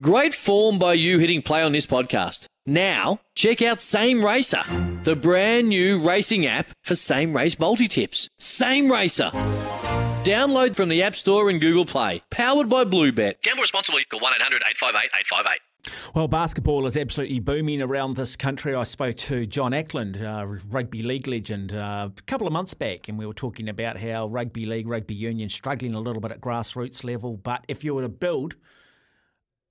Great form by you hitting play on this podcast. Now, check out Same Racer, the brand new racing app for same race multi tips. Same Racer. Download from the App Store and Google Play. Powered by Bluebet. Gamble responsibly. Call 1 800 858 858. Well, basketball is absolutely booming around this country. I spoke to John Ackland, uh, rugby league legend, uh, a couple of months back, and we were talking about how rugby league, rugby union, struggling a little bit at grassroots level. But if you were to build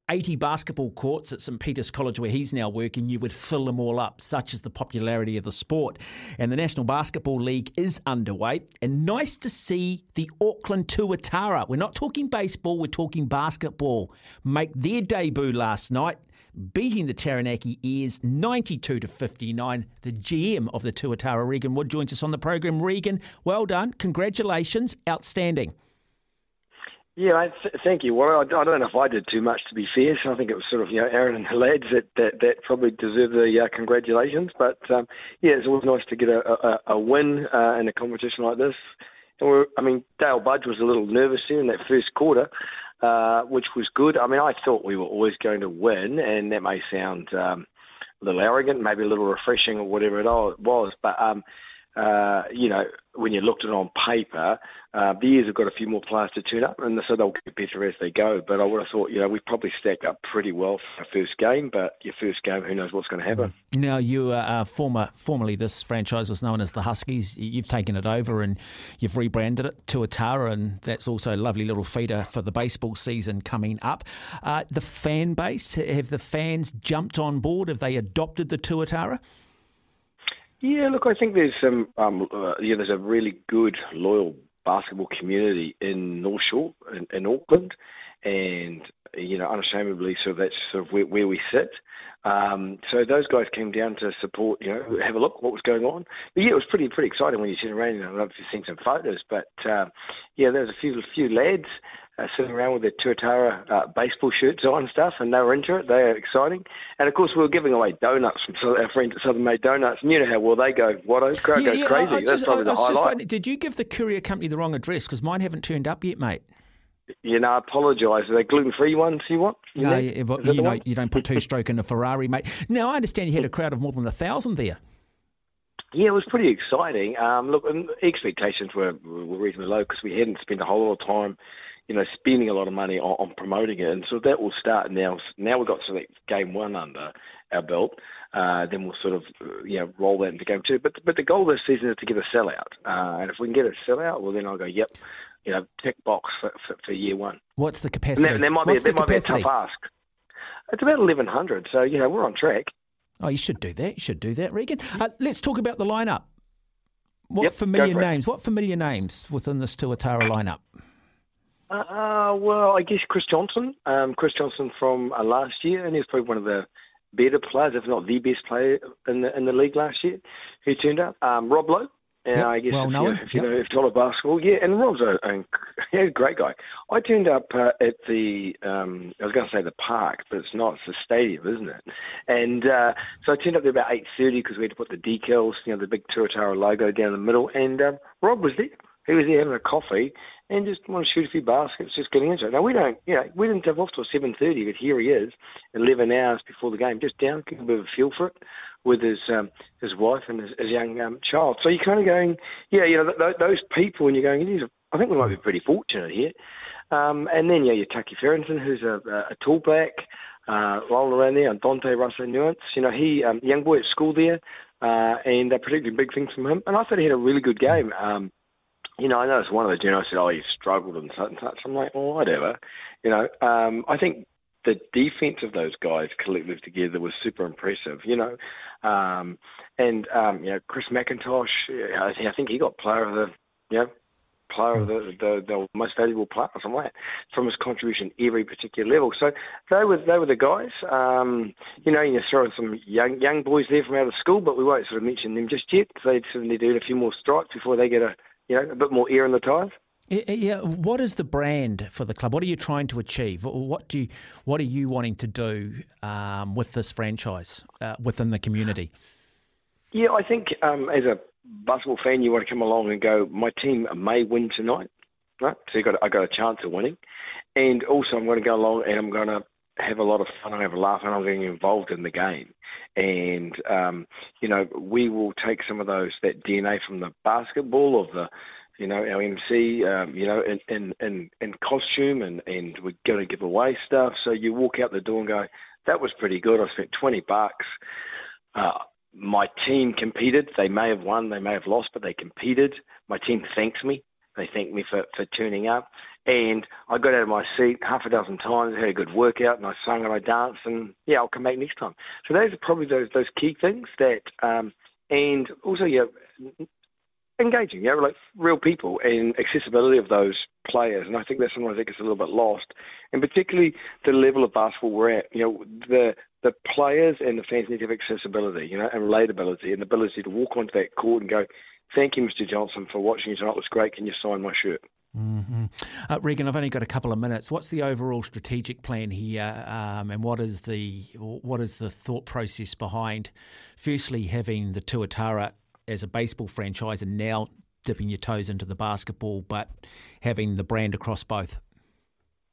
80 basketball courts at St Peter's College, where he's now working, you would fill them all up, such as the popularity of the sport. And the National Basketball League is underway. And nice to see the Auckland Tuatara, we're not talking baseball, we're talking basketball, make their debut last night. Beating the Taranaki Airs 92 to 59. The GM of the Tuatara, Regan Wood, joins us on the program. Regan, well done. Congratulations. Outstanding. Yeah, th- thank you. Well, I, I, don't know if I did too much to be fair. So I think it was sort of you know Aaron and the lads that that, that probably deserve the uh, congratulations. But um, yeah, it's always nice to get a, a, a win uh, in a competition like this. And we're, I mean, Dale Budge was a little nervous there in that first quarter, uh, which was good. I mean, I thought we were always going to win, and that may sound um, a little arrogant, maybe a little refreshing, or whatever it all was. But um, uh, you know, when you looked at it on paper, uh, the Airs have got a few more players to turn up, and so they'll get better as they go. But I would have thought, you know, we probably stacked up pretty well for our first game. But your first game, who knows what's going to happen? Now, you are uh, former, formerly this franchise was known as the Huskies. You've taken it over and you've rebranded it to Atara, and that's also a lovely little feeder for the baseball season coming up. Uh, the fan base, have the fans jumped on board? Have they adopted the Tuatara? Yeah, look, I think there's some, um, uh, yeah, there's a really good, loyal basketball community in North Shore, in, in Auckland, and you know, unashamedly, so that's sort of where, where we sit. Um, so those guys came down to support, you know, have a look what was going on. But yeah, it was pretty pretty exciting when you turn around. Know, I don't know if you've seen some photos, but uh, yeah, there's a few few lads uh, sitting around with their Tuatara uh, baseball shirts on and stuff, and they were into it. They are exciting. And of course, we were giving away donuts from our friends at Southern Made Donuts. And you know how well they go. Watto, crowd yeah, goes yeah, crazy. That's probably the highlight. did you give the courier company the wrong address? Because mine haven't turned up yet, mate. You know, I apologise. Are they gluten free ones you want? You no, yeah, but you, know, you don't put two stroke in a Ferrari, mate. Now, I understand you had a crowd of more than a thousand there. Yeah, it was pretty exciting. Um, look, expectations were, were reasonably low because we hadn't spent a whole lot of time you know, spending a lot of money on, on promoting it. And so that will start now. Now we've got sort of game one under our belt. Uh, then we'll sort of, uh, you know, roll that into game two. But but the goal this season is to get a sellout. Uh, and if we can get a sellout, well, then I'll go, yep, you know, tick box for, for, for year one. What's the capacity? And that, that might, What's be, that might be a tough ask. It's about 1,100. So, you know, we're on track. Oh, you should do that. You should do that, Regan. Uh, let's talk about the lineup. What yep, familiar names? What familiar names within this Tuatara lineup? Uh, well, I guess Chris Johnson. Um, Chris Johnson from uh, last year, and he's probably one of the better players, if not the best player in the in the league last year, who turned up. Um, Rob Loe. And yep, I guess well if, known. you, if you yep. know if you follow basketball, yeah, and Rob's a, a, a great guy. I turned up uh, at the um, I was going to say the park, but it's not. It's the stadium, isn't it? And uh, so I turned up there about eight thirty because we had to put the decals, you know, the big Tuatara logo down the middle. And um, Rob was there. He was there having a coffee, and just want to shoot a few baskets, just getting into it. Now we don't, you know, we didn't have off till seven thirty, but here he is, eleven hours before the game, just down, getting a bit of a feel for it with his um, his wife and his, his young um, child. So you're kind of going, yeah, you know, th- those people, and you're going, I think we might be pretty fortunate here. Um, and then yeah, you're Taki Fahrensohn, who's a, a tallback, uh, rolling around there, and Dante Russell Nuance. You know, he um, young boy at school there, uh, and they're predicting big things from him. And I thought he had a really good game. Um, you know, I noticed one of the journalists said, "Oh, he struggled and such and such." I'm like, well, whatever. You know, um, I think the defense of those guys collectively together was super impressive. You know, um, and um, you know, Chris McIntosh, I think he got player of the, you know, player of the, the, the most valuable player or something like that, from his contribution every particular level. So they were they were the guys. Um, you know, you throw some young young boys there from out of school, but we won't sort of mention them just yet. They sort of need to do a few more strikes before they get a you know a bit more air in the tyres. Yeah, what is the brand for the club? What are you trying to achieve? What do you, what are you wanting to do um, with this franchise uh, within the community? Yeah, I think um, as a basketball fan, you want to come along and go, my team may win tonight. Right? So you got, I got a chance of winning. And also, I'm going to go along and I'm going to have a lot of fun and have a laugh and I'm getting involved in the game. And, um, you know, we will take some of those, that DNA from the basketball of the, you know, our MC, um, you know, in, in, in, in costume and, and we're going to give away stuff. So you walk out the door and go, that was pretty good. I spent 20 bucks. Uh, my team competed. They may have won, they may have lost, but they competed. My team thanks me. They thanked me for, for turning up. And I got out of my seat half a dozen times, had a good workout, and I sung and I danced, and yeah, I'll come back next time. So those are probably those those key things that, um, and also yeah, engaging, yeah, like real people and accessibility of those players. And I think that's sometimes it gets a little bit lost, and particularly the level of basketball we're at. You know, the the players and the fans need to have accessibility, you know, and relatability and the ability to walk onto that court and go, thank you, Mr. Johnson, for watching tonight. It was great. Can you sign my shirt? Mm-hmm. Uh, Regan, I've only got a couple of minutes. What's the overall strategic plan here, um, and what is the what is the thought process behind, firstly, having the Tuatara as a baseball franchise, and now dipping your toes into the basketball, but having the brand across both?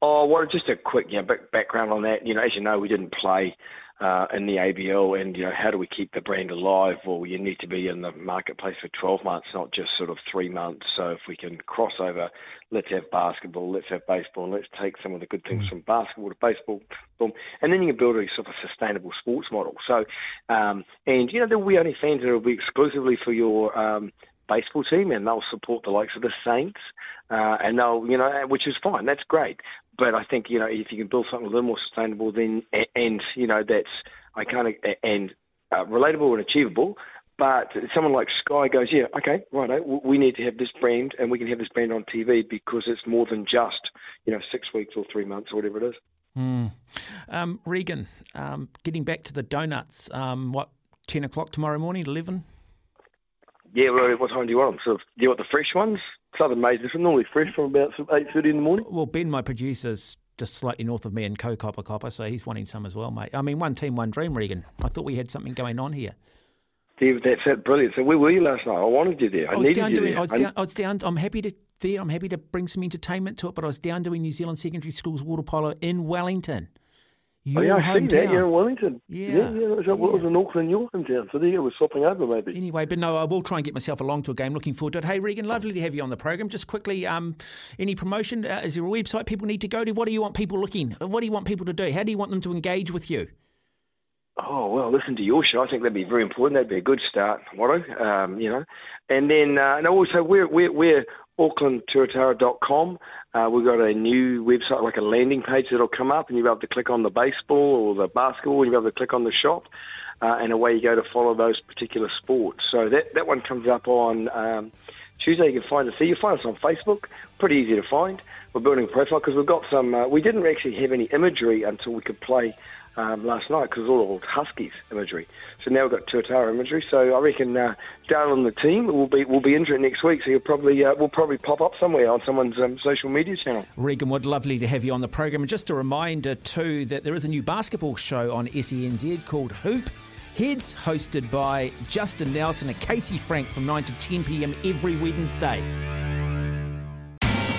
Oh, well, just a quick you know, background on that. You know, as you know, we didn't play in the ABL, and you know, how do we keep the brand alive? Well, you need to be in the marketplace for 12 months, not just sort of three months. So if we can cross over, let's have basketball, let's have baseball, and let's take some of the good things mm. from basketball to baseball, boom, and then you can build a sort of a sustainable sports model. So, um, and you know, there will be only fans that will be exclusively for your um, baseball team, and they'll support the likes of the Saints, uh, and they'll, you know, which is fine. That's great. But I think you know if you can build something a little more sustainable, then and you know that's I kind of and uh, relatable and achievable. But someone like Sky goes, yeah, okay, right. We need to have this brand, and we can have this brand on TV because it's more than just you know six weeks or three months or whatever it is. Mm. Um, Regan, um, getting back to the donuts, um, what ten o'clock tomorrow morning, eleven? Yeah, well, what time do you want them? Of, do you want the fresh ones? Southern Made's are normally fresh from about eight thirty in the morning. Well, Ben, my producer's just slightly north of me in Kaukapakapa, so he's wanting some as well, mate. I mean, one team, one dream, Regan. I thought we had something going on here. Yeah, that's it, brilliant. So where were you last night? I wanted you there. I, I was down you doing, there. I was, down, I was down. I'm happy to there. I'm happy to bring some entertainment to it, but I was down doing New Zealand Secondary Schools water polo in Wellington. Your oh, yeah, I hometown. see that. You're in Wellington. Yeah. Yeah, yeah. It was. It was in Auckland, your hometown. So there you go. We're swapping over maybe. Anyway, but no, I will try and get myself along to a game. Looking forward to it. Hey, Regan, lovely to have you on the program. Just quickly, um, any promotion? Uh, is there a website people need to go to? What do you want people looking? What do you want people to do? How do you want them to engage with you? Oh well, listen to your show. I think that'd be very important. That'd be a good start, Watto. Um, you know, and then uh, and also we're we're we're aucklandtuatara.com. Uh, we've got a new website, like a landing page that'll come up, and you'll be able to click on the baseball or the basketball, and you'll be able to click on the shop, uh, and away you go to follow those particular sports. So that, that one comes up on um, Tuesday. You can find us there. You find us on Facebook. Pretty easy to find. We're building a profile because we've got some. Uh, we didn't actually have any imagery until we could play um, last night because it's all old Huskies imagery. So now we've got Tuatara imagery. So I reckon uh, Dale and the team will be will be into it next week. So you'll probably uh, will probably pop up somewhere on someone's um, social media channel. Regan Wood, lovely to have you on the program. And just a reminder too that there is a new basketball show on SENZ called Hoop. Heads hosted by Justin Nelson and Casey Frank from 9 to 10 p.m. every Wednesday.